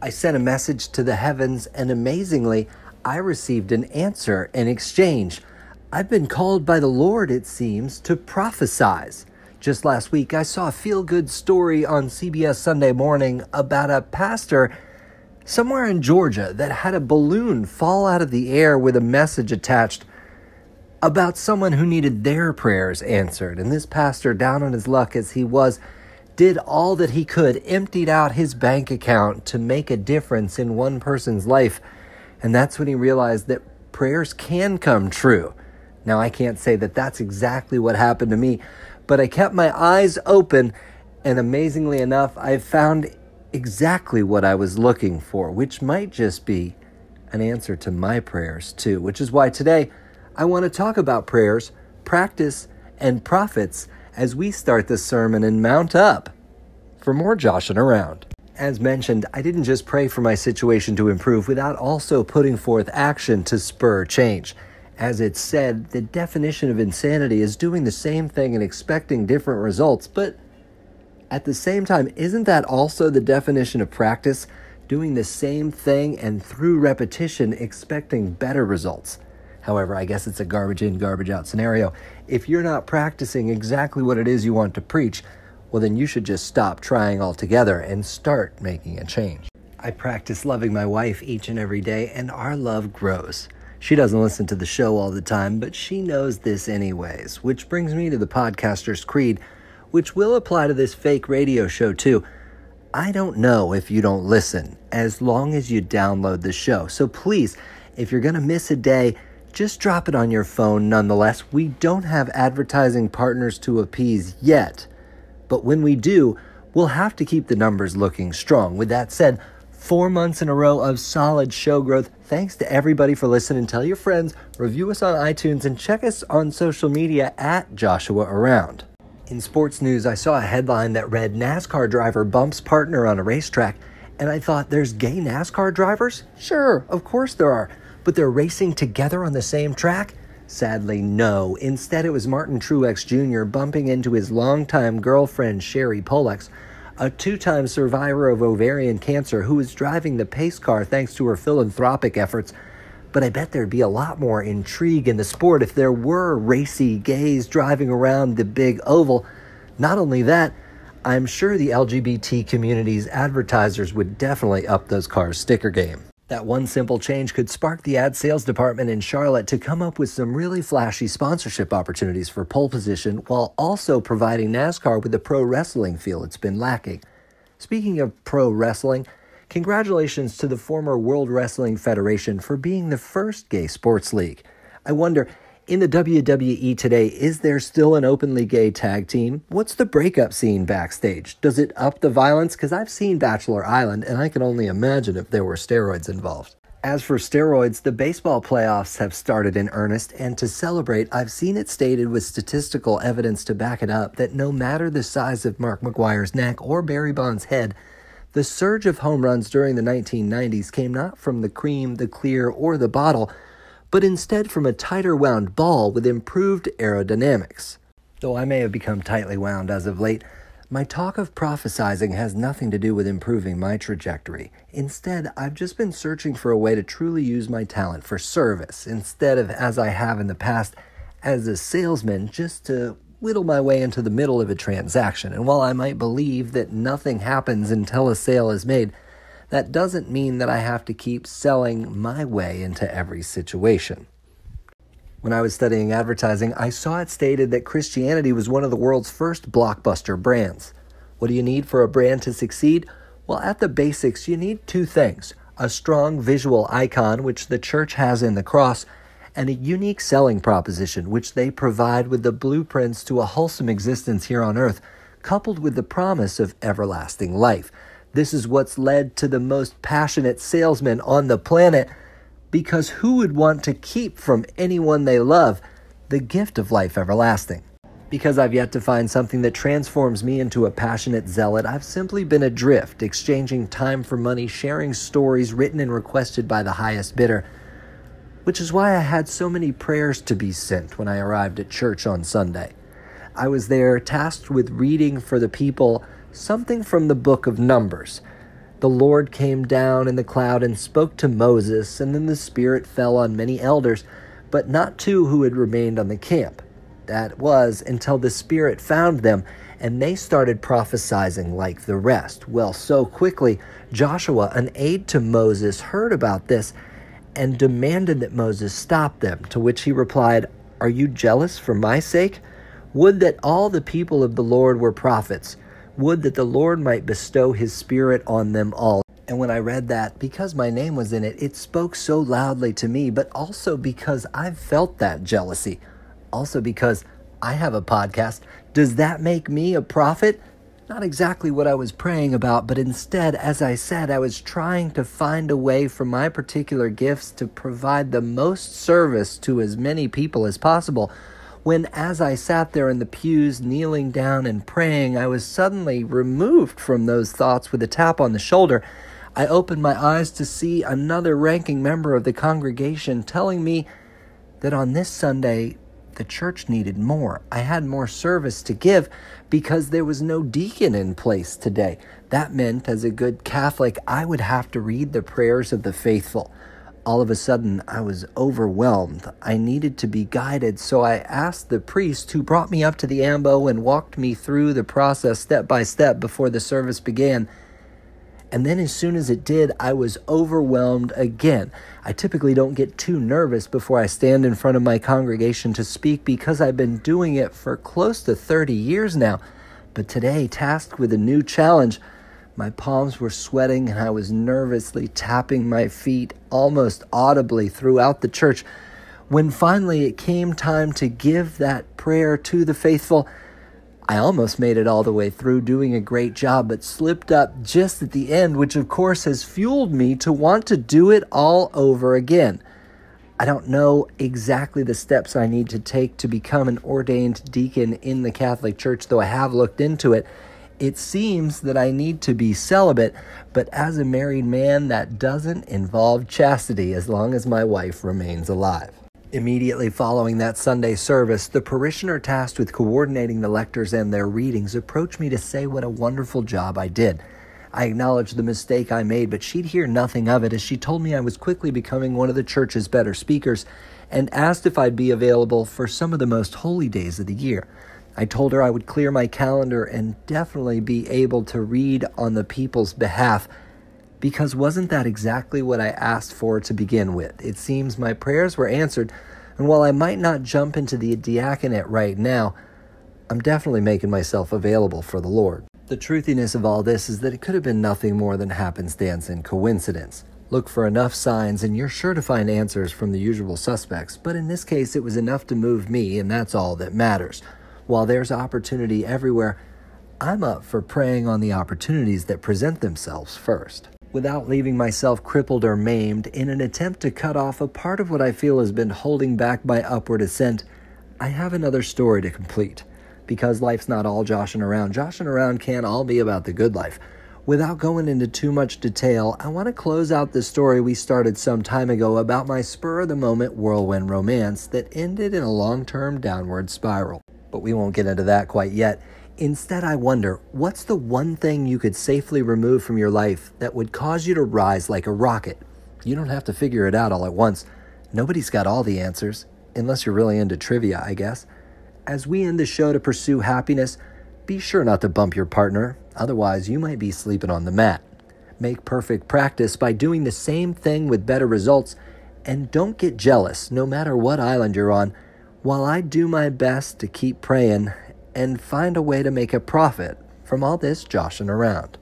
I sent a message to the heavens, and amazingly, I received an answer in exchange. I've been called by the Lord, it seems, to prophesize. Just last week, I saw a feel good story on CBS Sunday Morning about a pastor somewhere in Georgia that had a balloon fall out of the air with a message attached about someone who needed their prayers answered. And this pastor, down on his luck as he was, did all that he could, emptied out his bank account to make a difference in one person's life. And that's when he realized that prayers can come true. Now, I can't say that that's exactly what happened to me, but I kept my eyes open, and amazingly enough, I found exactly what I was looking for, which might just be an answer to my prayers, too. Which is why today I want to talk about prayers, practice, and prophets as we start the sermon and mount up for more joshing around. As mentioned, I didn't just pray for my situation to improve without also putting forth action to spur change. As it's said, the definition of insanity is doing the same thing and expecting different results, but at the same time, isn't that also the definition of practice? Doing the same thing and through repetition expecting better results. However, I guess it's a garbage in, garbage out scenario. If you're not practicing exactly what it is you want to preach, well, then you should just stop trying altogether and start making a change. I practice loving my wife each and every day, and our love grows. She doesn't listen to the show all the time, but she knows this anyways, which brings me to the podcaster's creed, which will apply to this fake radio show too. I don't know if you don't listen, as long as you download the show. So please, if you're going to miss a day, just drop it on your phone nonetheless. We don't have advertising partners to appease yet, but when we do, we'll have to keep the numbers looking strong. With that said, four months in a row of solid show growth. Thanks to everybody for listening. Tell your friends, review us on iTunes, and check us on social media at Joshing Around. In sports news, I saw a headline that read NASCAR driver bumps partner on a racetrack, and I thought, there's gay NASCAR drivers? Sure, of course there are but they're racing together on the same track? Sadly, no. Instead, it was Martin Truex Jr. bumping into his longtime girlfriend, Sherry Pollex, a two time survivor of ovarian cancer who was driving the pace car thanks to her philanthropic efforts. But I bet there'd be a lot more intrigue in the sport if there were racy gays driving around the big oval. Not only that, I'm sure the LGBT community's advertisers would definitely up those cars' sticker game. That one simple change could spark the ad sales department in Charlotte to come up with some really flashy sponsorship opportunities for pole position while also providing NASCAR with the pro wrestling feel it's been lacking. Speaking of pro wrestling, congratulations to the former World Wrestling Federation for being the first gay sports league. I wonder, in the WWE today, is there still an openly gay tag team? What's the breakup scene backstage? Does it up the violence? Because I've seen Bachelor Island, and I can only imagine if there were steroids involved. As for steroids, the baseball playoffs have started in earnest, and to celebrate, I've seen it stated with statistical evidence to back it up that no matter the size of Mark McGwire's neck or Barry Bonds' head, the surge of home runs during the 1990s came not from the cream, the clear, or the bottle but instead from a tighter wound ball with improved aerodynamics. Though I may have become tightly wound as of late, my talk of prophesizing has nothing to do with improving my trajectory. Instead, I've just been searching for a way to truly use my talent for service instead of, as I have in the past, as a salesman just to whittle my way into the middle of a transaction. And while I might believe that nothing happens until a sale is made, that doesn't mean that I have to keep selling my way into every situation. When I was studying advertising, I saw it stated that Christianity was one of the world's first blockbuster brands. What do you need for a brand to succeed? Well, at the basics, you need two things a strong visual icon, which the church has in the cross, and a unique selling proposition, which they provide with the blueprints to a wholesome existence here on earth, coupled with the promise of everlasting life. This is what's led to the most passionate salesmen on the planet because who would want to keep from anyone they love the gift of life everlasting? Because I've yet to find something that transforms me into a passionate zealot, I've simply been adrift, exchanging time for money, sharing stories written and requested by the highest bidder. Which is why I had so many prayers to be sent when I arrived at church on Sunday. I was there tasked with reading for the people something from the book of Numbers. The Lord came down in the cloud and spoke to Moses, and then the Spirit fell on many elders, but not two who had remained on the camp. That was until the Spirit found them, and they started prophesying like the rest. Well, so quickly, Joshua, an aide to Moses, heard about this and demanded that Moses stop them, to which he replied, Are you jealous for my sake? Would that all the people of the Lord were prophets. Would that the Lord might bestow his Spirit on them all. And when I read that, because my name was in it, it spoke so loudly to me, but also because I've felt that jealousy. Also because I have a podcast. Does that make me a prophet? Not exactly what I was praying about, but instead, as I said, I was trying to find a way for my particular gifts to provide the most service to as many people as possible. When, as I sat there in the pews, kneeling down and praying, I was suddenly removed from those thoughts with a tap on the shoulder. I opened my eyes to see another ranking member of the congregation telling me that on this Sunday the church needed more. I had more service to give because there was no deacon in place today. That meant, as a good Catholic, I would have to read the prayers of the faithful. All of a sudden, I was overwhelmed. I needed to be guided, so I asked the priest who brought me up to the ambo and walked me through the process step by step before the service began and then as soon as it did, I was overwhelmed again. I typically don't get too nervous before I stand in front of my congregation to speak because I've been doing it for close to 30 years now. But today, tasked with a new challenge, my palms were sweating and I was nervously tapping my feet almost audibly throughout the church. When finally it came time to give that prayer to the faithful, I almost made it all the way through doing a great job, but slipped up just at the end, which of course has fueled me to want to do it all over again. I don't know exactly the steps I need to take to become an ordained deacon in the Catholic Church, though I have looked into it. It seems that I need to be celibate, but as a married man, that doesn't involve chastity as long as my wife remains alive. Immediately following that Sunday service, the parishioner tasked with coordinating the lectors and their readings approached me to say what a wonderful job I did. I acknowledged the mistake I made, but she'd hear nothing of it as she told me I was quickly becoming one of the church's better speakers and asked if I'd be available for some of the most holy days of the year. I told her I would clear my calendar and definitely be able to read on the people's behalf because wasn't that exactly what I asked for to begin with? It seems my prayers were answered, and while I might not jump into the diaconate right now, I'm definitely making myself available for the Lord. The truthiness of all this is that it could have been nothing more than happenstance and coincidence. Look for enough signs, and you're sure to find answers from the usual suspects, but in this case, it was enough to move me, and that's all that matters. While there's opportunity everywhere, I'm up for preying on the opportunities that present themselves first without leaving myself crippled or maimed in an attempt to cut off a part of what I feel has been holding back my upward ascent, I have another story to complete. Because life's not all joshing around, joshing around can't all be about the good life. Without going into too much detail, I want to close out the story we started some time ago about my spur of the moment whirlwind romance that ended in a long term downward spiral. But we won't get into that quite yet. Instead, I wonder what's the one thing you could safely remove from your life that would cause you to rise like a rocket? You don't have to figure it out all at once. Nobody's got all the answers, unless you're really into trivia, I guess. As we end the show to pursue happiness, be sure not to bump your partner, otherwise, you might be sleeping on the mat. Make perfect practice by doing the same thing with better results, and don't get jealous no matter what island you're on, while I do my best to keep praying and find a way to make a profit from all this joshing around.